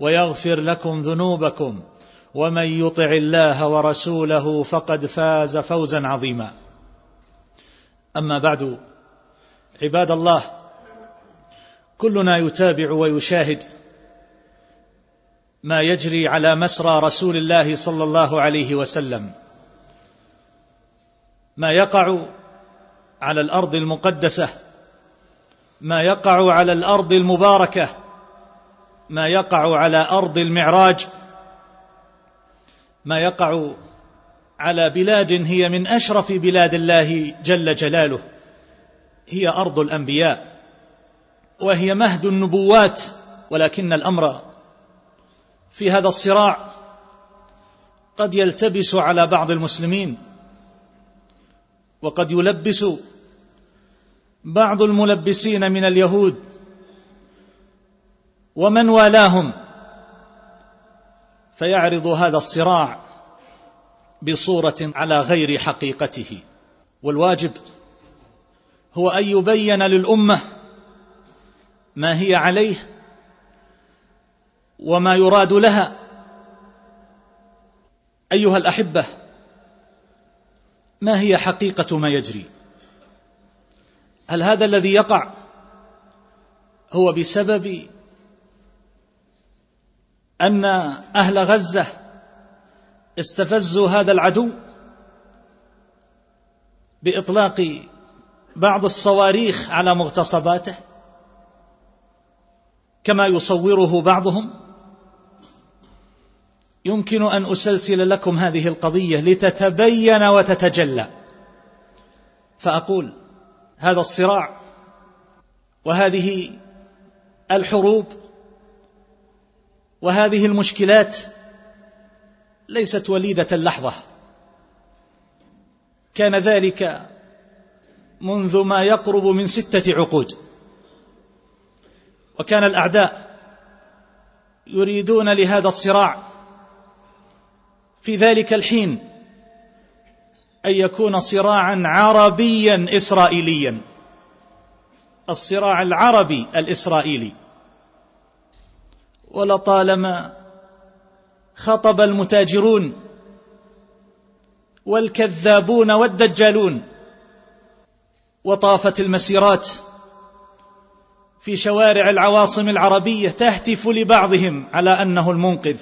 ويغفر لكم ذنوبكم ومن يطع الله ورسوله فقد فاز فوزا عظيما. أما بعد عباد الله كلنا يتابع ويشاهد ما يجري على مسرى رسول الله صلى الله عليه وسلم. ما يقع على الأرض المقدسة ما يقع على الأرض المباركة ما يقع على أرض المعراج ما يقع على بلاد هي من أشرف بلاد الله جل جلاله. هي أرض الأنبياء وهي مهد النبوات ولكن الأمر في هذا الصراع قد يلتبس على بعض المسلمين وقد يلبس بعض الملبسين من اليهود ومن والاهم فيعرض هذا الصراع بصورة على غير حقيقته. والواجب هو أن يبين للأمة ما هي عليه وما يراد لها. أيها الأحبة ما هي حقيقة ما يجري؟ هل هذا الذي يقع هو بسبب أن أهل غزة استفزوا هذا العدو بإطلاق بعض الصواريخ على مغتصباته كما يصوره بعضهم. يمكن أن أسلسل لكم هذه القضية لتتبين وتتجلى. فأقول هذا الصراع وهذه الحروب وهذه المشكلات ليست وليدة اللحظة. كان ذلك منذ ما يقرب من ستة عقود. وكان الأعداء يريدون لهذا الصراع في ذلك الحين أن يكون صراعا عربيا اسرائيليا. الصراع العربي الإسرائيلي. ولطالما خطب المتاجرون والكذابون والدجالون وطافت المسيرات في شوارع العواصم العربية تهتف لبعضهم على أنه المنقذ.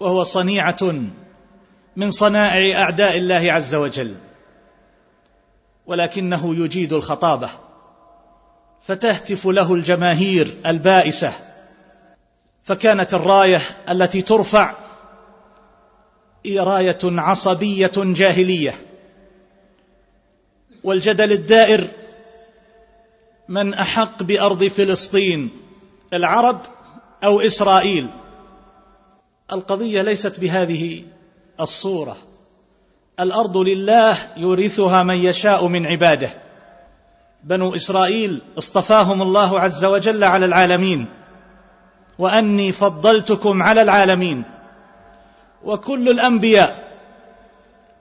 وهو صنيعة من صنائع أعداء الله عز وجل. ولكنه يجيد الخطابة. فتهتف له الجماهير البائسة. فكانت الراية التي ترفع رايه عصبية جاهلية. والجدل الدائر من أحق بأرض فلسطين العرب أو إسرائيل. القضية ليست بهذه الصورة. الأرض لله يورثها من يشاء من عباده. بنو إسرائيل اصطفاهم الله عز وجل على العالمين. وأني فضلتكم على العالمين. وكل الأنبياء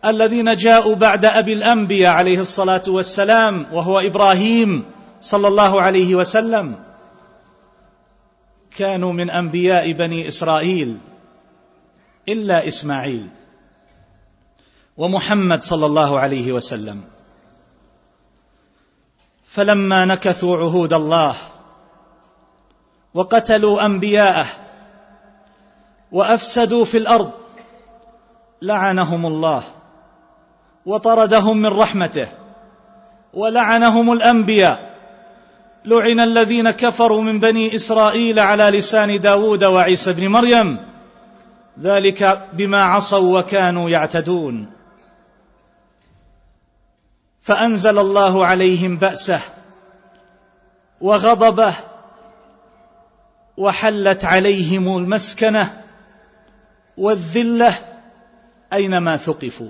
الذين جاءوا بعد أبي الأنبياء عليه الصلاة والسلام وهو إبراهيم صلى الله عليه وسلم كانوا من أنبياء بني إسرائيل إلا إسماعيل ومحمد صلى الله عليه وسلم. فلما نكثوا عهود الله وقتلوا أنبياءه وأفسدوا في الأرض لعنهم الله وطردهم من رحمته ولعنهم الأنبياء. لعن الذين كفروا من بني إسرائيل على لسان داود وعيسى بن مريم. ذلك بما عصوا وكانوا يعتدون. فأنزل الله عليهم بأسه وغضبه وحلت عليهم المسكنة والذلة أينما ثقفوا.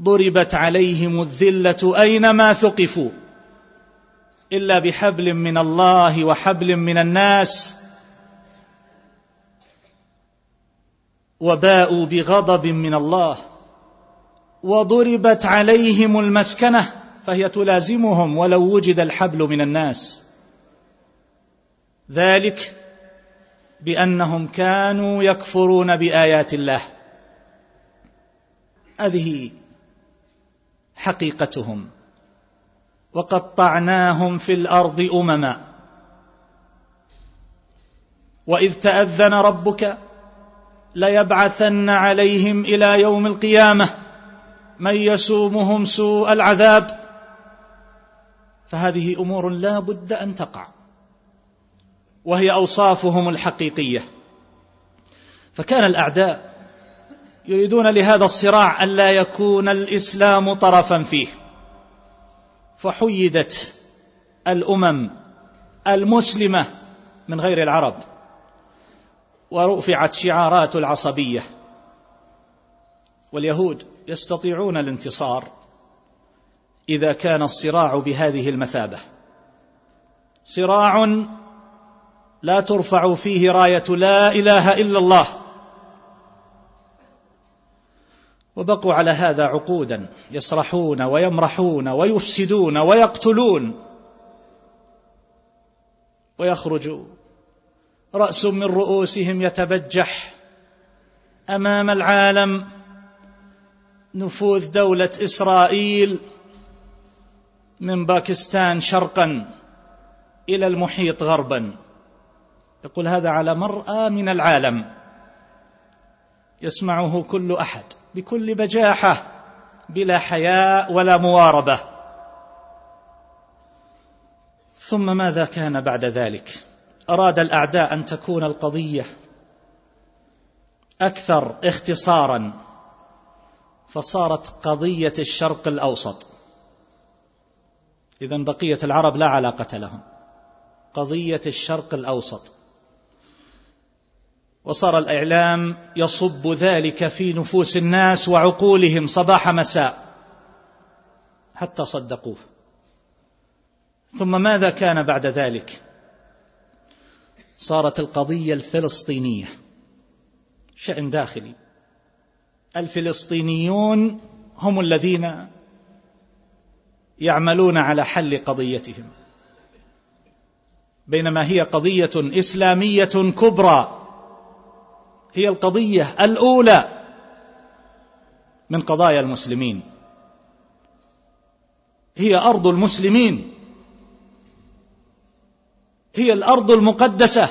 ضربت عليهم الذلة أينما ثقفوا. إلا بحبل من الله وحبل من الناس وباءوا بغضب من الله. وضربت عليهم المسكنة فهي تلازمهم ولو وجد الحبل من الناس. ذلك بأنهم كانوا يكفرون بآيات الله. هذه حقيقتهم. وقطعناهم في الأرض أمما. وإذ تأذن ربك ليبعثن عليهم إلى يوم القيامة من يسومهم سوء العذاب. فهذه أمور لا بد أن تقع. وهي أوصافهم الحقيقية. فكان الأعداء يريدون لهذا الصراع الا يكون الإسلام طرفا فيه. فحيدت الأمم المسلمة من غير العرب ورفعت شعارات العصبية. واليهود يستطيعون الانتصار إذا كان الصراع بهذه المثابة. صراع لا ترفع فيه راية لا إله إلا الله. وبقوا على هذا عقودا يسرحون ويمرحون ويفسدون ويقتلون. ويخرج رأس من رؤوسهم يتبجح أمام العالم. نفوذ دولة إسرائيل من باكستان شرقا إلى المحيط غربا. يقول هذا على مرأى من العالم. يسمعه كل أحد بكل بجاحة بلا حياء ولا مواربة. ثم ماذا كان بعد ذلك؟ أراد الأعداء أن تكون القضية أكثر اختصارا فصارت قضية الشرق الأوسط. اذا بقية العرب لا علاقة لهم. قضية الشرق الأوسط. وصار الإعلام يصب ذلك في نفوس الناس وعقولهم صباح مساء. حتى صدقوه. ثم ماذا كان بعد ذلك؟ صارت القضية الفلسطينية. شأن داخلي. الفلسطينيون هم الذين يعملون على حل قضيتهم. بينما هي قضية إسلامية كبرى. هي القضية الأولى من قضايا المسلمين. هي أرض المسلمين. هي الأرض المقدسة.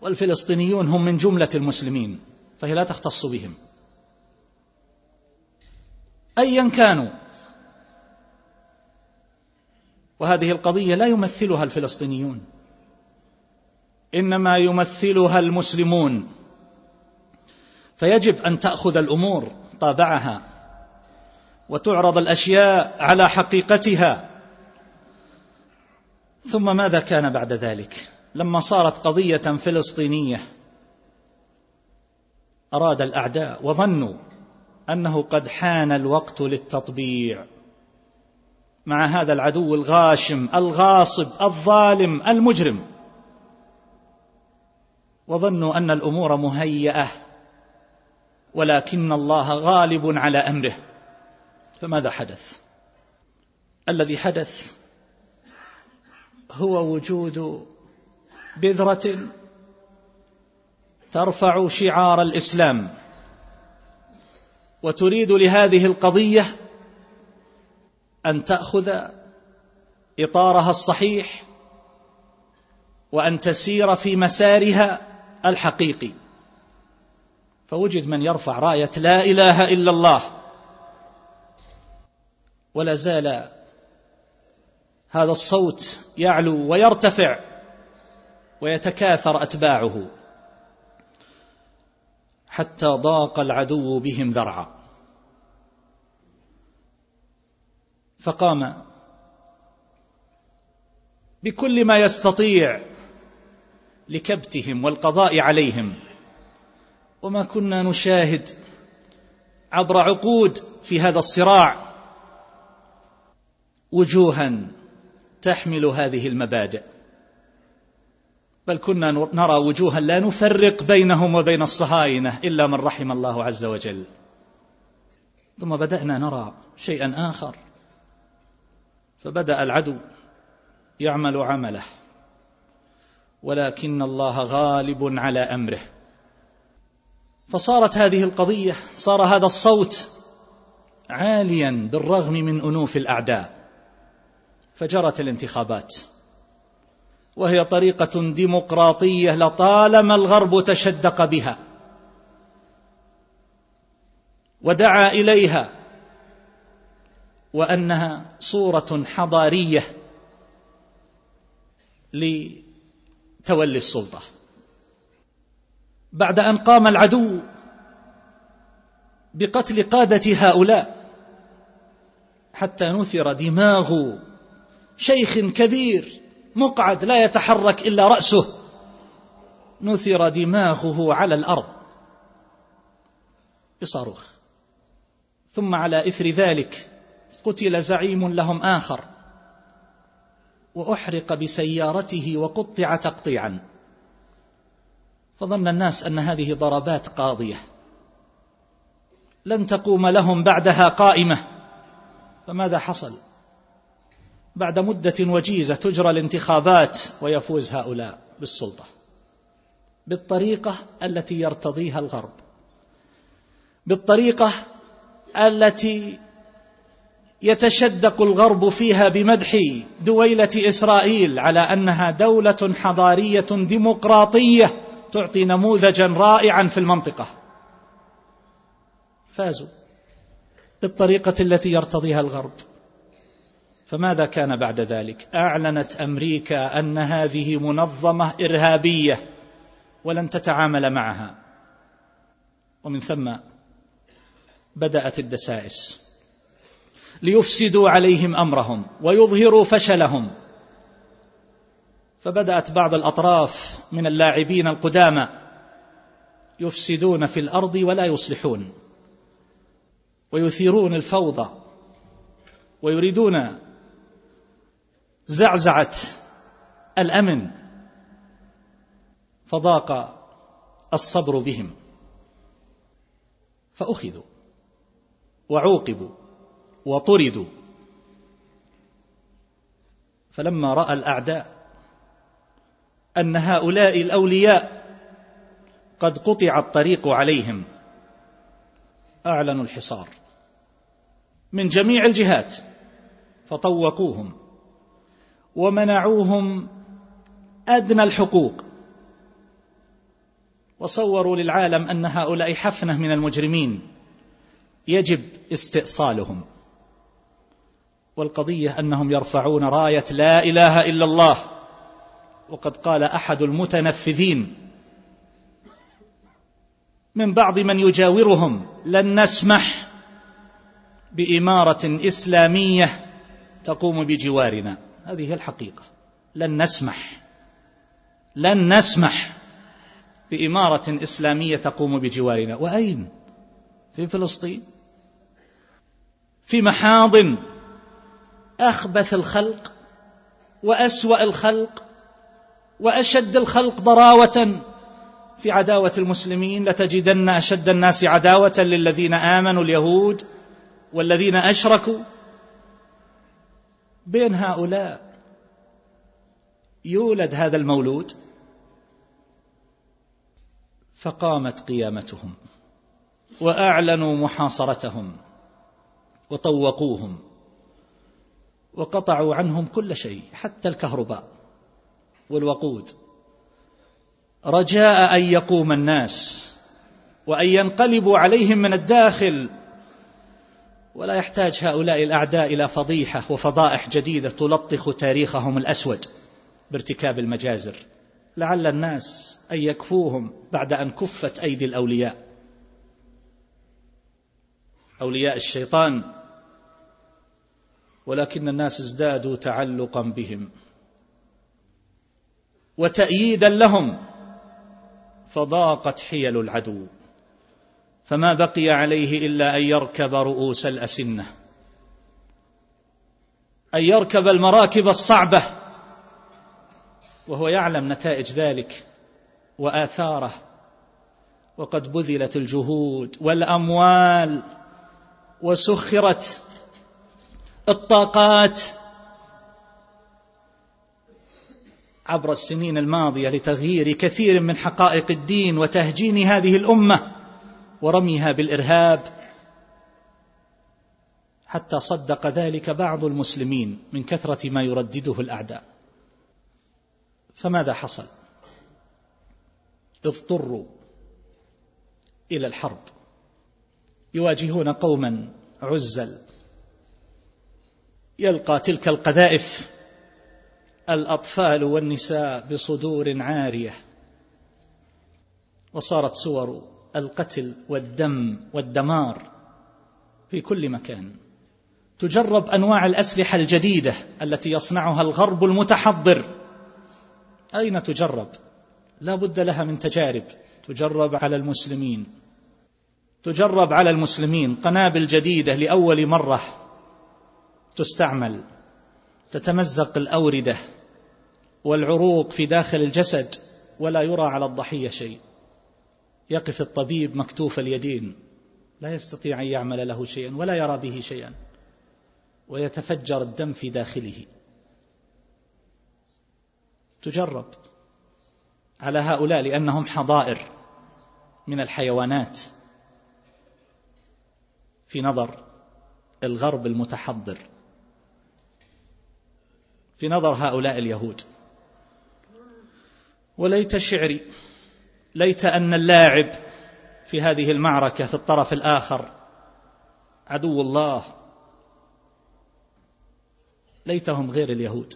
والفلسطينيون هم من جملة المسلمين فهي لا تختص بهم. ايا كانوا. وهذه القضية لا يمثلها الفلسطينيون. إنما يمثلها المسلمون. فيجب أن تأخذ الأمور طابعها وتعرض الأشياء على حقيقتها. ثم ماذا كان بعد ذلك؟ لما صارت قضية فلسطينية أراد الأعداء وظنوا أنه قد حان الوقت للتطبيع. مع هذا العدو الغاشم الغاصب الظالم المجرم. وظنوا أن الأمور مهيئة ولكن الله غالب على أمره. فماذا حدث؟ الذي حدث هو وجود بذرة ترفع شعار الإسلام وتريد لهذه القضية أن تأخذ إطارها الصحيح وأن تسير في مسارها الحقيقي. فوجد من يرفع راية لا إله إلا الله. ولا زال هذا الصوت يعلو ويرتفع ويتكاثر أتباعه. حتى ضاق العدو بهم ذرعا. فقام بكل ما يستطيع لكبتهم والقضاء عليهم. وما كنا نشاهد عبر عقود في هذا الصراع وجوها تحمل هذه المبادئ. بل كنا نرى وجوها لا نفرق بينهم وبين الصهاينة إلا من رحم الله عز وجل. ثم بدأنا نرى شيئا آخر. فبدأ العدو يعمل عمله. ولكن الله غالب على أمره. فصارت هذه القضية صار هذا الصوت عاليا بالرغم من أنوف الأعداء. فجرت الانتخابات. وهي طريقة ديمقراطية لطالما الغرب تشدق بها. ودعا إليها. وأنها صورة حضارية لتولي السلطة. بعد أن قام العدو بقتل قادة هؤلاء حتى نثر دماغ شيخ كبير مقعد لا يتحرك إلا رأسه نثر دماغه على الأرض بصاروخ. ثم على إثر ذلك قتل زعيم لهم آخر. وأحرق بسيارته وقطع تقطيعا. فظن الناس أن هذه ضربات قاضية. لن تقوم لهم بعدها قائمة. فماذا حصل؟ بعد مدة وجيزة تجرى الانتخابات ويفوز هؤلاء بالسلطة. بالطريقة التي يرتضيها الغرب. بالطريقة التي يتشدق الغرب فيها بمدح دويلة إسرائيل على أنها دولة حضارية ديمقراطية تعطي نموذجا رائعا في المنطقة. فازوا بالطريقة التي يرتضيها الغرب. فماذا كان بعد ذلك؟ أعلنت أمريكا أن هذه منظمة إرهابية ولن تتعامل معها. ومن ثم بدأت الدسائس. ليفسدوا عليهم أمرهم ويظهروا فشلهم. فبدأت بعض الأطراف من اللاعبين القدامى يفسدون في الأرض ولا يصلحون ويثيرون الفوضى ويريدون زعزعة الأمن فضاق الصبر بهم فأخذوا وعوقبوا. وطردوا. فلما رأى الأعداء أن هؤلاء الأولياء قد قطع الطريق عليهم أعلنوا الحصار من جميع الجهات فطوقوهم ومنعوهم أدنى الحقوق. وصوروا للعالم أن هؤلاء حفنة من المجرمين يجب استئصالهم. والقضية أنهم يرفعون راية لا إله إلا الله. وقد قال أحد المتنفذين من بعض من يجاورهم لن نسمح بإمارة إسلامية تقوم بجوارنا. هذه الحقيقة. لن نسمح. لن نسمح بإمارة إسلامية تقوم بجوارنا. وأين؟ في فلسطين. في محاضن. أخبث الخلق وأسوأ الخلق وأشد الخلق ضراوة في عداوة المسلمين لتجدن أشد الناس عداوة للذين آمنوا اليهود والذين أشركوا بين هؤلاء. يولد هذا المولود. فقامت قيامتهم وأعلنوا محاصرتهم وطوقوهم. وقطعوا عنهم كل شيء حتى الكهرباء والوقود. رجاء أن يقوم الناس وأن ينقلبوا عليهم من الداخل. ولا يحتاج هؤلاء الأعداء إلى فضيحة وفضائح جديدة تلطخ تاريخهم الأسود بارتكاب المجازر. لعل الناس أن يكفوهم بعد أن كفت أيدي الأولياء. أولياء الشيطان ولكن الناس ازدادوا تعلقا بهم وتأييدا لهم فضاقت حيل العدو. فما بقي عليه إلا أن يركب رؤوس الأسنة أن يركب المراكب الصعبة وهو يعلم نتائج ذلك وآثاره. وقد بذلت الجهود والأموال وسخرت الطاقات عبر السنين الماضية لتغيير كثير من حقائق الدين وتهجين هذه الأمة ورميها بالإرهاب. حتى صدق ذلك بعض المسلمين من كثرة ما يردده الأعداء. فماذا حصل؟ اضطروا إلى الحرب. يواجهون قوما عزل. يلقى تلك القذائف الأطفال والنساء بصدور عارية. وصارت صور القتل والدم والدمار في كل مكان. تجرب أنواع الأسلحة الجديدة التي يصنعها الغرب المتحضر. أين تجرب؟ لا بد لها من تجارب. تجرب على المسلمين. تجرب على المسلمين. قنابل جديدة لأول مرة. تستعمل تتمزق الأوردة والعروق في داخل الجسد ولا يرى على الضحية شيء. يقف الطبيب مكتوف اليدين لا يستطيع أن يعمل له شيئا ولا يرى به شيئا ويتفجر الدم في داخله. تجرب على هؤلاء لأنهم حضائر من الحيوانات في نظر الغرب المتحضر. في نظر هؤلاء اليهود. وليت شعري ليت أن اللاعب في هذه المعركة في الطرف الآخر عدو الله. ليتهم غير اليهود.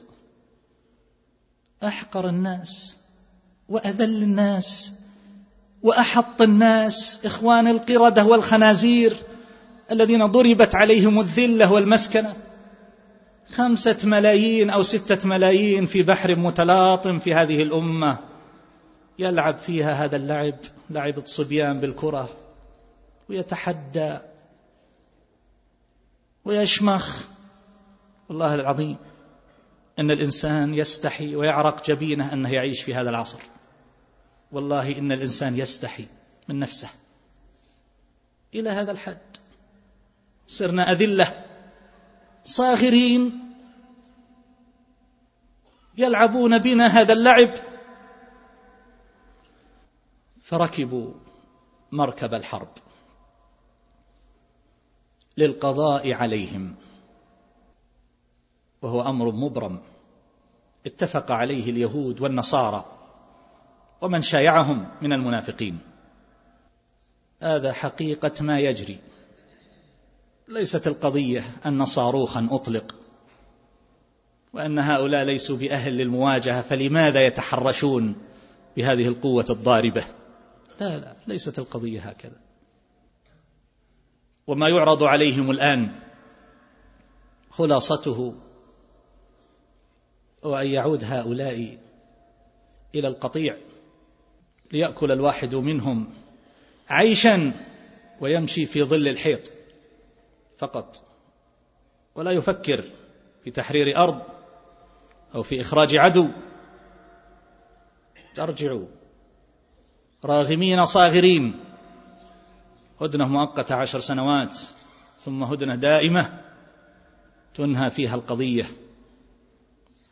أحقر الناس وأذل الناس وأحط الناس إخوان القردة والخنازير الذين ضربت عليهم الذلة والمسكنة. خمسة ملايين أو ستة ملايين في بحر متلاطم في هذه الأمة يلعب فيها هذا اللعب لعب الصبيان بالكرة ويتحدى ويشمخ. والله العظيم إن الإنسان يستحي ويعرق جبينه أنه يعيش في هذا العصر. والله إن الإنسان يستحي من نفسه إلى هذا الحد. صرنا أذلة. صاغرين يلعبون بنا هذا اللعب. فركبوا مركب الحرب للقضاء عليهم وهو أمر مبرم. اتفق عليه اليهود والنصارى ومن شايعهم من المنافقين. هذا حقيقة ما يجري. ليست القضية أن صاروخا أطلق وأن هؤلاء ليسوا بأهل للمواجهة فلماذا يتحرشون بهذه القوة الضاربة؟ لا لا ليست القضية هكذا. وما يعرض عليهم الآن خلاصته هو أن يعود هؤلاء إلى القطيع ليأكل الواحد منهم عيشا ويمشي في ظل الحيط. فقط ولا يفكر في تحرير أرض أو في إخراج عدو. ترجعوا راغمين صاغرين. هدنة مؤقتة عشر سنوات ثم هدنة دائمة تنهى فيها القضية.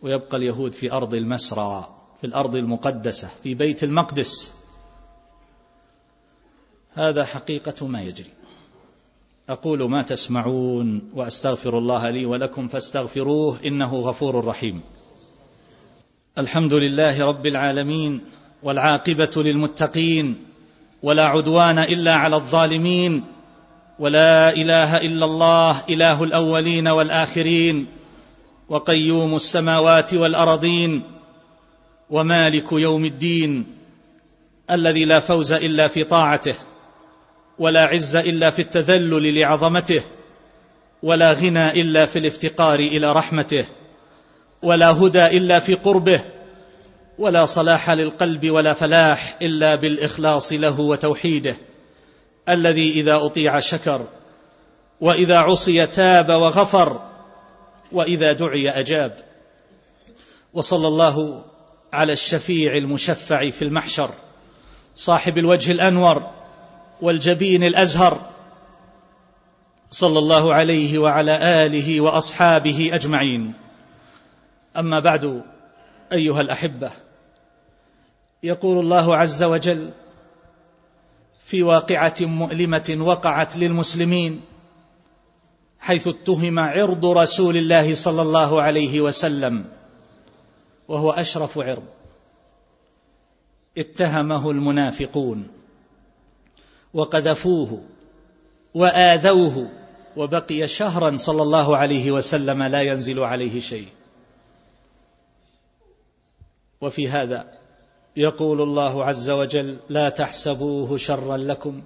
ويبقى اليهود في أرض المسرى في الأرض المقدسة في بيت المقدس. هذا حقيقة ما يجري. أقول ما تسمعون وأستغفر الله لي ولكم فاستغفروه إنه غفور رحيم. الحمد لله رب العالمين والعاقبة للمتقين ولا عدوان إلا على الظالمين ولا إله إلا الله إله الأولين والآخرين وقيوم السماوات والأرضين ومالك يوم الدين الذي لا فوز إلا في طاعته. ولا عز إلا في التذلل لعظمته ولا غنى إلا في الافتقار إلى رحمته ولا هدى إلا في قربه ولا صلاح للقلب ولا فلاح إلا بالإخلاص له وتوحيده الذي إذا أطيع شكر وإذا عصي تاب وغفر وإذا دعي أجاب. وصلى الله على الشفيع المشفع في المحشر صاحب الوجه الأنور والجبين الأزهر. صلى الله عليه وعلى آله وأصحابه أجمعين. أما بعد أيها الأحبة يقول الله عز وجل في واقعة مؤلمة وقعت للمسلمين حيث اتهم عرض رسول الله صلى الله عليه وسلم وهو أشرف عرض. اتهمه المنافقون. وقذفوه وآذوه وبقي شهرا صلى الله عليه وسلم لا ينزل عليه شيء. وفي هذا يقول الله عز وجل لا تحسبوه شرا لكم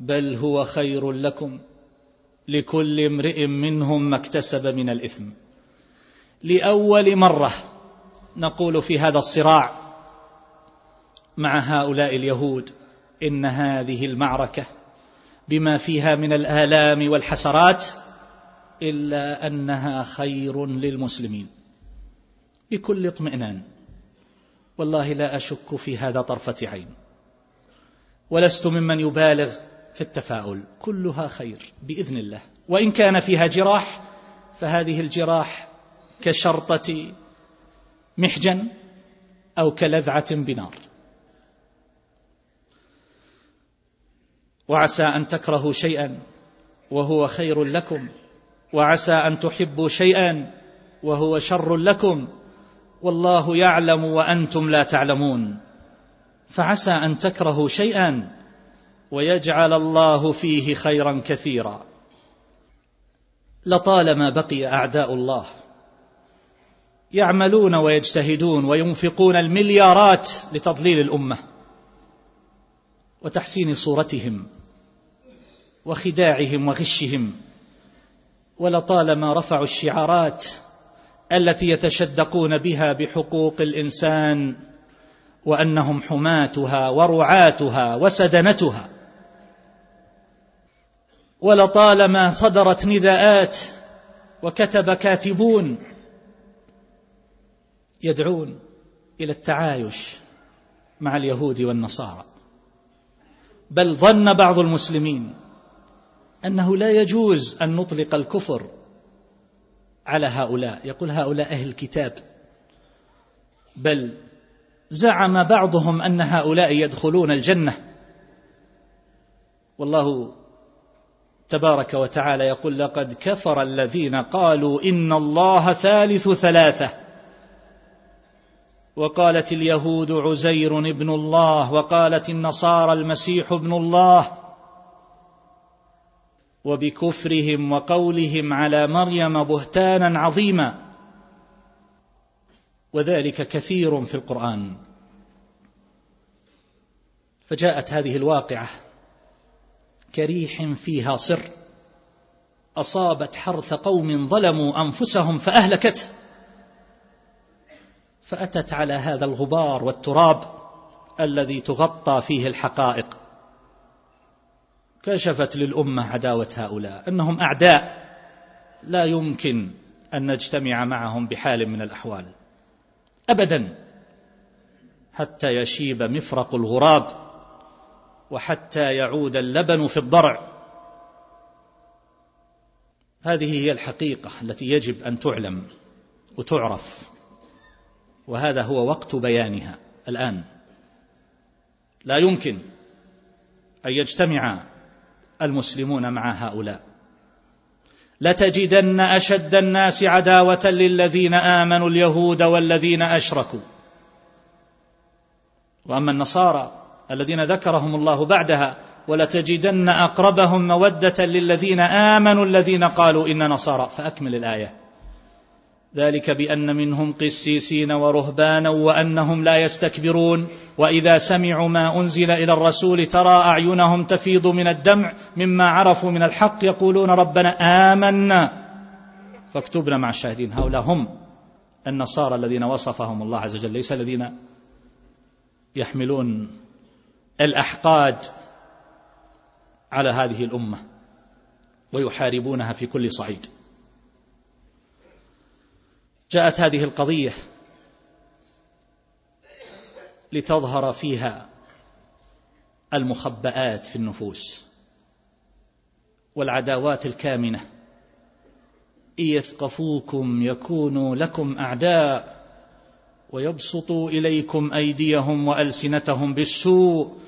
بل هو خير لكم لكل امرئ منهم ما اكتسب من الإثم. لأول مرة نقول في هذا الصراع مع هؤلاء اليهود إن هذه المعركة بما فيها من الآلام والحسرات إلا أنها خير للمسلمين بكل اطمئنان. والله لا أشك في هذا طرفة عين. ولست ممن يبالغ في التفاؤل كلها خير بإذن الله. وإن كان فيها جراح فهذه الجراح كشرطة محجن أو كلذعة بنار. وعسى أن تكرهوا شيئا وهو خير لكم. وعسى أن تحبوا شيئا وهو شر لكم. والله يعلم وأنتم لا تعلمون. فعسى أن تكرهوا شيئا ويجعل الله فيه خيرا كثيرا. لطالما بقي أعداء الله. يعملون ويجتهدون وينفقون المليارات لتضليل الأمة. وتحسين صورتهم وخداعهم وغشهم ولطالما رفعوا الشعارات التي يتشدقون بها بحقوق الإنسان وأنهم حماتها ورعاتها وسدنتها. ولطالما صدرت نداءات وكتب كاتبون يدعون إلى التعايش مع اليهود والنصارى. بل ظن بعض المسلمين أنه لا يجوز أن نطلق الكفر على هؤلاء. يقول هؤلاء أهل الكتاب. بل زعم بعضهم أن هؤلاء يدخلون الجنة. والله تبارك وتعالى يقول لقد كفر الذين قالوا إن الله ثالث ثلاثة. وقالت اليهود عزير ابن الله وقالت النصارى المسيح ابن الله. وبكفرهم وقولهم على مريم بهتانا عظيما. وذلك كثير في القرآن. فجاءت هذه الواقعة. كريح فيها صر. أصابت حرث قوم ظلموا أنفسهم فأهلكته. فأتت على هذا الغبار والتراب الذي تغطى فيه الحقائق. كشفت للأمة عداوة هؤلاء إنهم أعداء. لا يمكن أن نجتمع معهم بحال من الأحوال. ابدا. حتى يشيب مفرق الغراب وحتى يعود اللبن في الضرع. هذه هي الحقيقة التي يجب أن تعلم وتعرف. وهذا هو وقت بيانها الآن. لا يمكن أن يجتمع المسلمون مع هؤلاء. لتجدن أشد الناس عداوة للذين آمنوا اليهود والذين أشركوا. وأما النصارى الذين ذكرهم الله بعدها ولتجدن أقربهم مودة للذين آمنوا الذين قالوا إن نصارى. فأكمل الآية. ذلك بأن منهم قسيسين ورهبانا وأنهم لا يستكبرون. وإذا سمعوا ما أنزل إلى الرسول ترى أعينهم تفيض من الدمع مما عرفوا من الحق يقولون ربنا آمنا. فاكتبنا مع الشاهدين هؤلاء هم النصارى الذين وصفهم الله عز وجل. ليس الذين يحملون الأحقاد على هذه الأمة ويحاربونها في كل صعيد. جاءت هذه القضية لتظهر فيها المخبآت في النفوس والعداوات الكامنة. إن يثقفوكم يكونوا لكم أعداء ويبسطوا إليكم أيديهم وألسنتهم بالسوء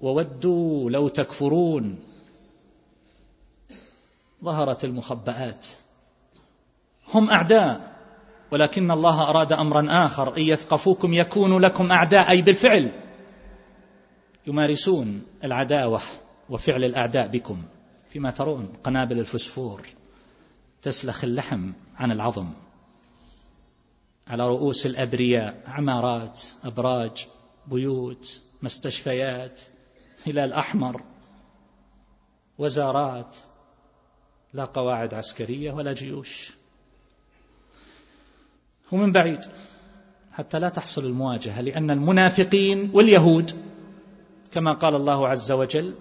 وودوا لو تكفرون. ظهرت المخبآت. هم أعداء. ولكن الله أراد أمرا آخر إن يثقفوكم يكونوا لكم أعداء أي بالفعل يمارسون العداوة وفعل الأعداء بكم. فيما ترون قنابل الفسفور تسلخ اللحم عن العظم على رؤوس الأبرياء عمارات أبراج بيوت مستشفيات هلال أحمر وزارات لا قواعد عسكرية ولا جيوش. ومن بعيد. حتى لا تحصل المواجهة لأن المنافقين واليهود كما قال الله عز وجل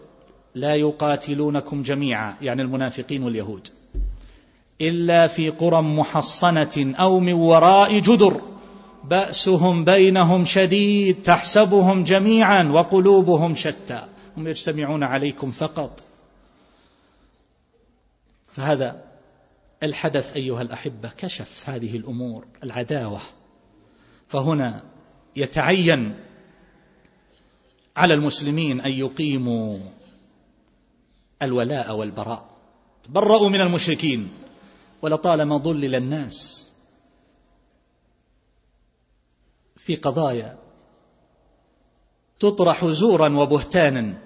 لا يقاتلونكم جميعا يعني المنافقين واليهود. إلا في قرى محصنة أو من وراء جدر بأسهم بينهم شديد تحسبهم جميعا وقلوبهم شتى. هم يجتمعون عليكم فقط. فهذا الحدث أيها الأحبة كشف هذه الأمور العداوة. فهنا يتعين على المسلمين أن يقيموا الولاء والبراء. تبرأوا من المشركين. ولطالما ضلل الناس في قضايا تطرح زورا وبهتانا.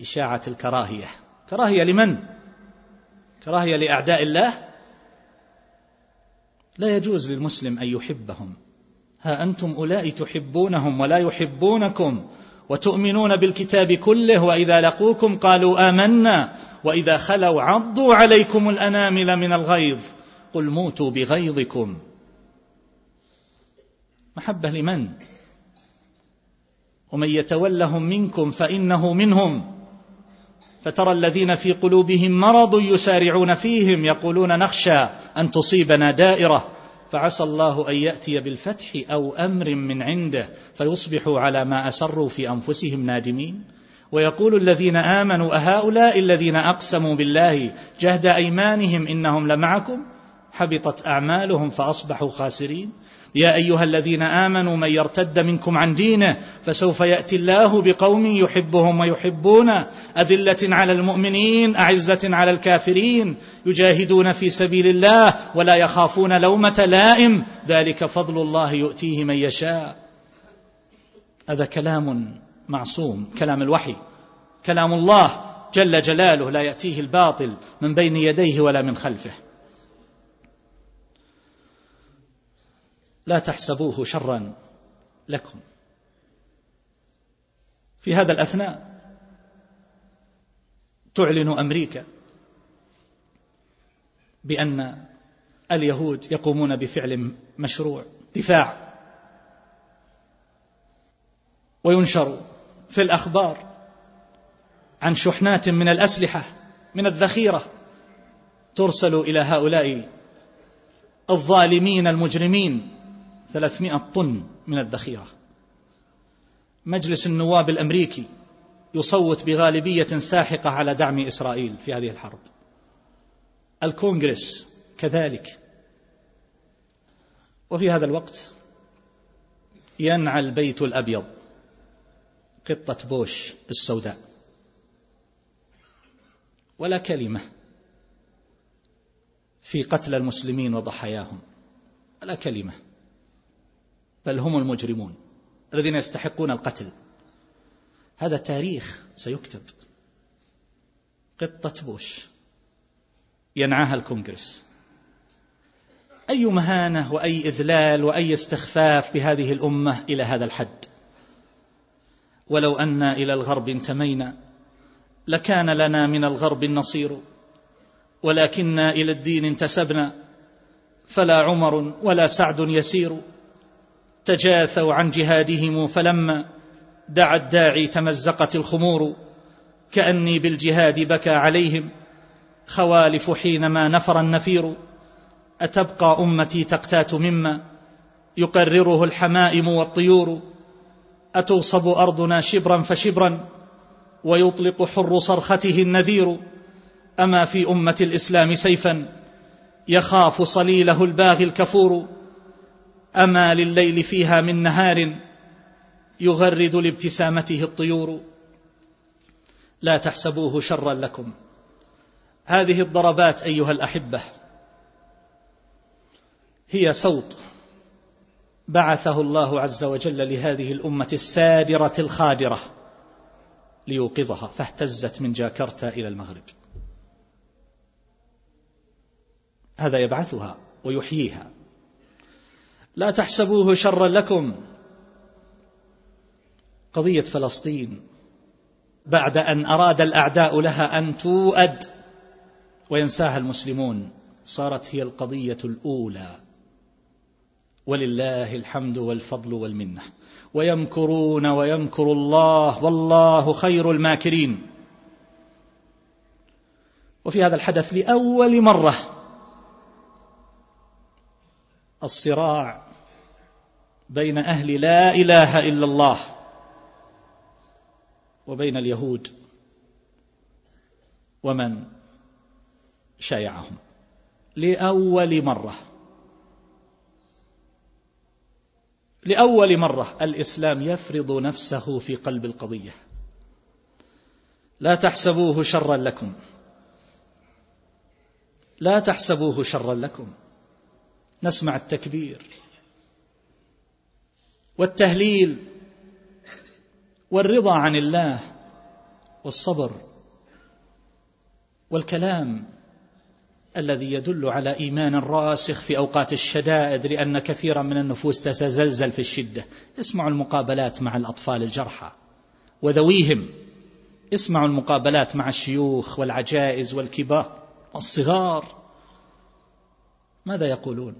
إشاعة الكراهية. كراهية لمن؟ كراهية لأعداء الله؟ لا يجوز للمسلم أن يحبهم. ها أنتم أولئك تحبونهم ولا يحبونكم وتؤمنون بالكتاب كله وإذا لقوكم قالوا آمنا وإذا خلوا عضوا عليكم الأنامل من الغيظ. قل موتوا بغيظكم. محبة لمن؟ ومن يتولهم منكم فإنه منهم. فترى الذين في قلوبهم مرض يسارعون فيهم يقولون نخشى أن تصيبنا دائرة فعسى الله أن يأتي بالفتح أو أمر من عنده فيصبحوا على ما أسروا في أنفسهم نادمين. ويقول الذين آمنوا أهؤلاء الذين أقسموا بالله جهد أيمانهم إنهم لمعكم حبطت أعمالهم فأصبحوا خاسرين. يا أيها الذين آمنوا من يرتد منكم عن دينه فسوف يأتي الله بقوم يحبهم ويحبونه أذلة على المؤمنين أعزة على الكافرين. يجاهدون في سبيل الله ولا يخافون لومة لائم. ذلك فضل الله يؤتيه من يشاء. هذا كلام معصوم كلام الوحي. كلام الله جل جلاله لا يأتيه الباطل من بين يديه ولا من خلفه. لا تحسبوه شرا لكم. في هذا الأثناء تعلن أمريكا بأن اليهود يقومون بفعل مشروع دفاع. وينشر في الأخبار عن شحنات من الأسلحة من الذخيرة ترسل إلى هؤلاء الظالمين المجرمين. ثلاثمائة طن من الذخيرة. مجلس النواب الأمريكي يصوت بغالبية ساحقة على دعم إسرائيل في هذه الحرب. الكونغرس كذلك. وفي هذا الوقت ينعى البيت الأبيض قطة بوش السوداء ولا كلمة في قتل المسلمين وضحاياهم. ولا كلمة. بل هم المجرمون الذين يستحقون القتل. هذا تاريخ سيكتب. قطة بوش ينعاها الكونغرس. أي مهانة وأي إذلال وأي استخفاف بهذه الأمة إلى هذا الحد؟ ولو أنا إلى الغرب انتمينا لكان لنا من الغرب النصير. ولكنا إلى الدين انتسبنا فلا عمر ولا سعد يسير. تجاثوا عن جهادهم فلما دعا الداعي تمزقت الخمور. كأني بالجهاد بكى عليهم. خوالف حينما نفر النفير. أتبقى أمتي تقتات مما يقرره الحمائم والطيور. أتوصب أرضنا شبرا فشبرا ويطلق حر صرخته النذير. أما في أمة الإسلام سيفا يخاف صليله الباغي الكفور. أما لليل فيها من نهار يغرد لابتسامته الطيور. لا تحسبوه شرا لكم. هذه الضربات أيها الأحبة. هي صوت بعثه الله عز وجل لهذه الأمة السادرة الخادرة ليوقظها فاهتزت من جاكرتا إلى المغرب. هذا يبعثها ويحييها. لا تحسبوه شرا لكم. قضية فلسطين. بعد أن أراد الأعداء لها أن توأد وينساها المسلمون صارت هي القضية الأولى. ولله الحمد والفضل والمنة. ويمكرون ويمكر الله والله خير الماكرين. وفي هذا الحدث لأول مرة الصراع بين أهل لا إله إلا الله وبين اليهود ومن شايعهم لأول مرة. لأول مرة الإسلام يفرض نفسه في قلب القضية. لا تحسبوه شرا لكم. لا تحسبوه شرا لكم. نسمع التكبير. والتهليل والرضا عن الله والصبر والكلام الذي يدل على إيمان راسخ في أوقات الشدائد لأن كثيرا من النفوس تتزلزل في الشدة. اسمعوا المقابلات مع الأطفال الجرحى وذويهم. اسمعوا المقابلات مع الشيوخ والعجائز والكبار والصغار. ماذا يقولون؟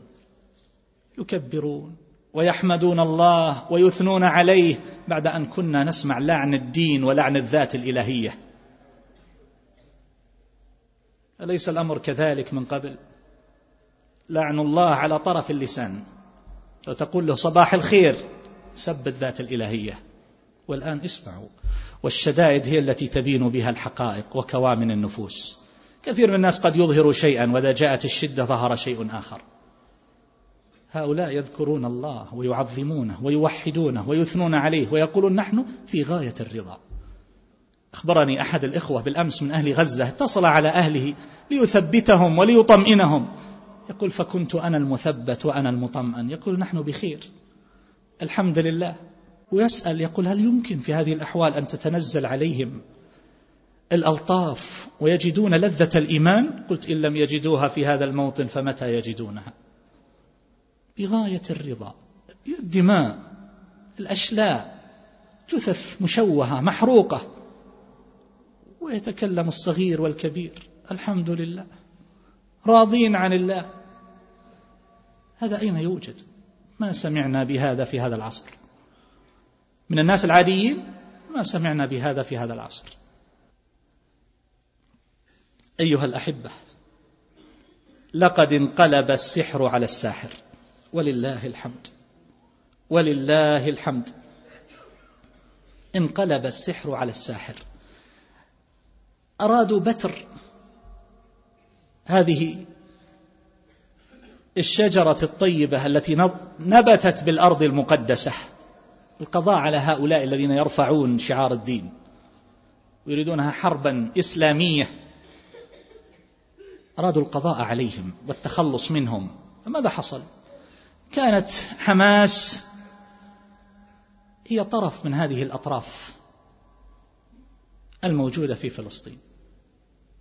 يكبرون. ويحمدون الله ويثنون عليه بعد أن كنا نسمع لعن الدين ولعن الذات الإلهية. أليس الأمر كذلك من قبل؟ لعن الله على طرف اللسان. لو تقول له صباح الخير سب الذات الإلهية. والآن اسمعوا. والشدائد هي التي تبين بها الحقائق وكوامن النفوس. كثير من الناس قد يظهر شيئا وإذا جاءت الشدة ظهر شيء آخر. هؤلاء يذكرون الله ويعظمونه ويوحدونه ويثنون عليه ويقولون نحن في غاية الرضا. أخبرني أحد الإخوة بالأمس من أهل غزة اتصل على أهله ليثبتهم وليطمئنهم. يقول فكنت أنا المثبت وأنا المطمئن. يقول نحن بخير. الحمد لله. ويسأل يقول هل يمكن في هذه الأحوال أن تتنزل عليهم الألطاف ويجدون لذة الإيمان؟ قلت إن لم يجدوها في هذا الموطن فمتى يجدونها؟ بغاية الرضا. الدماء الأشلاء جثث مشوهة محروقة. ويتكلم الصغير والكبير الحمد لله. راضين عن الله. هذا أين يوجد؟ ما سمعنا بهذا في هذا العصر. من الناس العاديين ما سمعنا بهذا في هذا العصر. أيها الأحبة لقد انقلب السحر على الساحر. ولله الحمد. ولله الحمد. انقلب السحر على الساحر. أرادوا بتر. هذه الشجرة الطيبة التي نبتت بالأرض المقدسة. القضاء على هؤلاء الذين يرفعون شعار الدين. ويريدونها حربا إسلامية. أرادوا القضاء عليهم والتخلص منهم. فماذا حصل؟ كانت حماس هي طرف من هذه الأطراف الموجودة في فلسطين.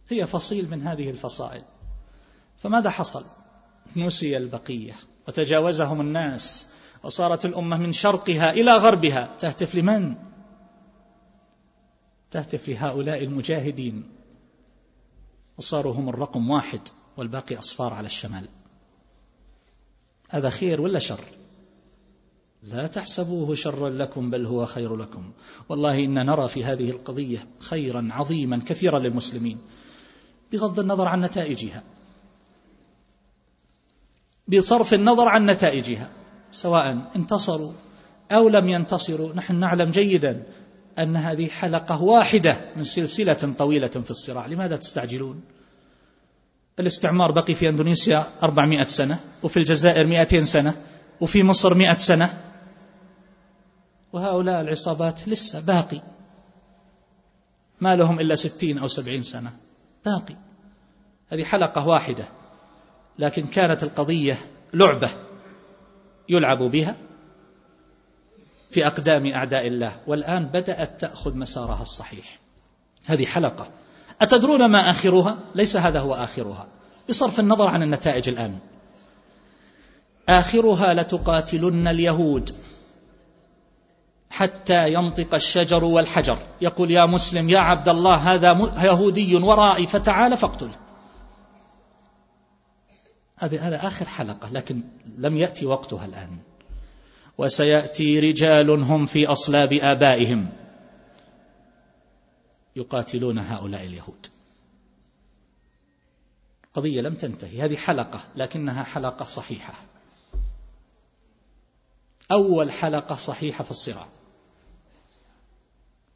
هي فصيل من هذه الفصائل. فماذا حصل؟ نسي البقية وتجاوزهم الناس وصارت الأمة من شرقها إلى غربها. تهتف لمن؟ تهتف لهؤلاء المجاهدين. وصاروا هم الرقم واحد والباقي أصفار على الشمال. هذا خير ولا شر؟ لا تحسبوه شرا لكم بل هو خير لكم. والله إن نرى في هذه القضية خيرا عظيما كثيرا للمسلمين بغض النظر عن نتائجها بصرف النظر عن نتائجها سواء انتصروا أو لم ينتصروا. نحن نعلم جيدا أن هذه حلقة واحدة من سلسلة طويلة في الصراع. لماذا تستعجلون؟ الاستعمار بقي في أندونيسيا 400 سنة وفي الجزائر 200 سنة وفي مصر 100 سنة. وهؤلاء العصابات لسه باقي. ما لهم إلا ستين أو سبعين سنة. باقي. هذه حلقة واحدة. لكن كانت القضية لعبة يلعب بها في أقدام أعداء الله. والآن بدأت تأخذ مسارها الصحيح. هذه حلقة أتدرون ما آخرها؟ ليس هذا هو آخرها. بصرف النظر عن النتائج الآن. آخرها لتقاتلن اليهود حتى ينطق الشجر والحجر. يقول يا مسلم يا عبد الله هذا يهودي ورائي فتعال فاقتله هذا هذا آخر حلقة لكن لم يأتي وقتها الآن. وسيأتي رجال هم في أصلاب آبائهم. يقاتلون هؤلاء اليهود. قضية لم تنتهي هذه حلقة لكنها حلقة صحيحة. أول حلقة صحيحة في الصراع.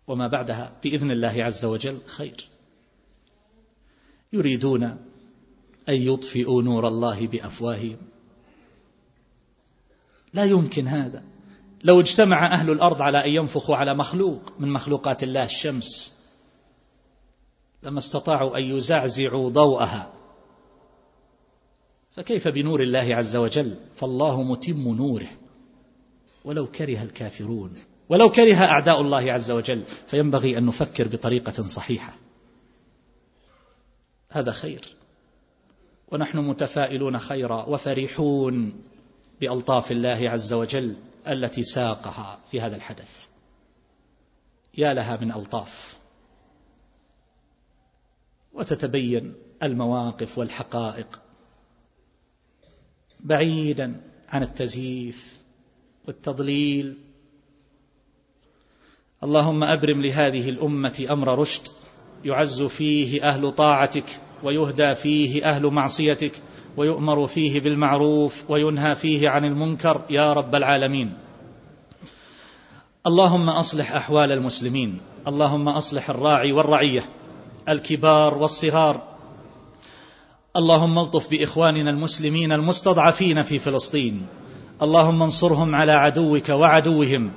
وما بعدها بإذن الله عز وجل خير. يريدون أن يطفئوا نور الله بأفواههم. لا يمكن هذا. لو اجتمع أهل الأرض على أن ينفخوا على مخلوق من مخلوقات الله الشمس لما استطاعوا أن يزعزعوا ضوءها. فكيف بنور الله عز وجل؟ فالله متم نوره. ولو كره الكافرون ولو كره أعداء الله عز وجل فينبغي أن نفكر بطريقة صحيحة. هذا خير. ونحن متفائلون خيرا وفرحون بألطاف الله عز وجل التي ساقها في هذا الحدث. يا لها من ألطاف. وتتبين المواقف والحقائق بعيدا عن التزييف والتضليل. اللهم أبرم لهذه الأمة أمر رشد يعز فيه أهل طاعتك ويهدى فيه أهل معصيتك ويؤمر فيه بالمعروف وينهى فيه عن المنكر يا رب العالمين. اللهم أصلح أحوال المسلمين. اللهم أصلح الراعي والرعية. الكبار والصغار. اللهم الطف بإخواننا المسلمين المستضعفين في فلسطين. اللهم انصرهم على عدوك وعدوهم.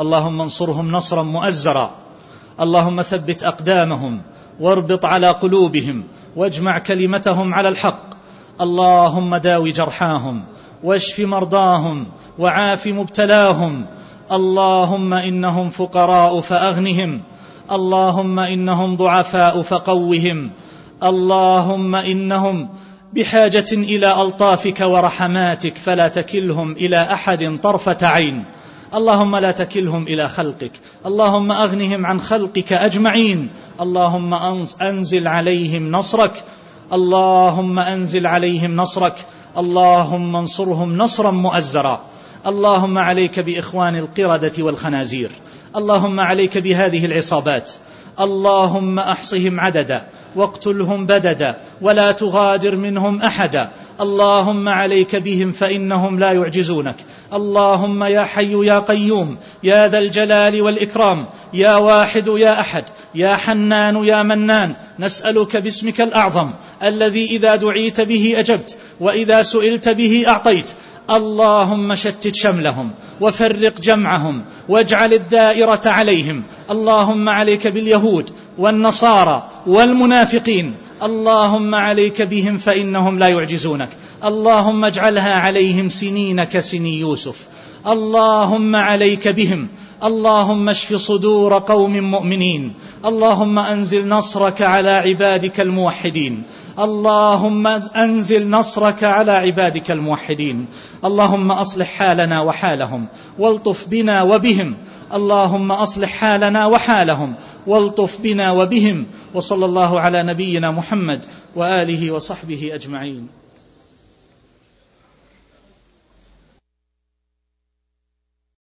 اللهم انصرهم نصرا مؤزرا. اللهم ثبت أقدامهم واربط على قلوبهم واجمع كلمتهم على الحق. اللهم داو جرحاهم واشف مرضاهم وعاف مبتلاهم. اللهم إنهم فقراء فأغنهم. اللهم إنهم ضعفاء فقوهم. اللهم إنهم بحاجة إلى ألطافك ورحماتك فلا تكلهم إلى أحد طرفة عين. اللهم لا تكلهم إلى خلقك. اللهم أغنهم عن خلقك أجمعين. اللهم أنزل عليهم نصرك. اللهم أنزل عليهم نصرك. اللهم انصرهم نصرا مؤزرا. اللهم عليك بإخوان القردة والخنازير. اللهم عليك بهذه العصابات. اللهم أحصهم عددا واقتلهم بددا ولا تغادر منهم أحدا. اللهم عليك بهم فإنهم لا يعجزونك. اللهم يا حي يا قيوم يا ذا الجلال والإكرام يا واحد يا أحد يا حنان يا منان نسألك باسمك الأعظم الذي إذا دعيت به أجبت وإذا سئلت به أعطيت اللهم شتت شملهم وفرق جمعهم واجعل الدائرة عليهم. اللهم عليك باليهود والنصارى والمنافقين. اللهم عليك بهم فإنهم لا يعجزونك. اللهم اجعلها عليهم سنين كسني يوسف. اللهم عليك بهم. اللهم اشف صدور قوم مؤمنين. اللهم أنزل نصرك على عبادك الموحدين. اللهم أنزل نصرك على عبادك الموحدين. اللهم أصلح حالنا وحالهم. والطف بنا وبهم. اللهم أصلح حالنا وحالهم. والطف بنا وبهم. وصلى الله على نبينا محمد وآله وصحبه أجمعين.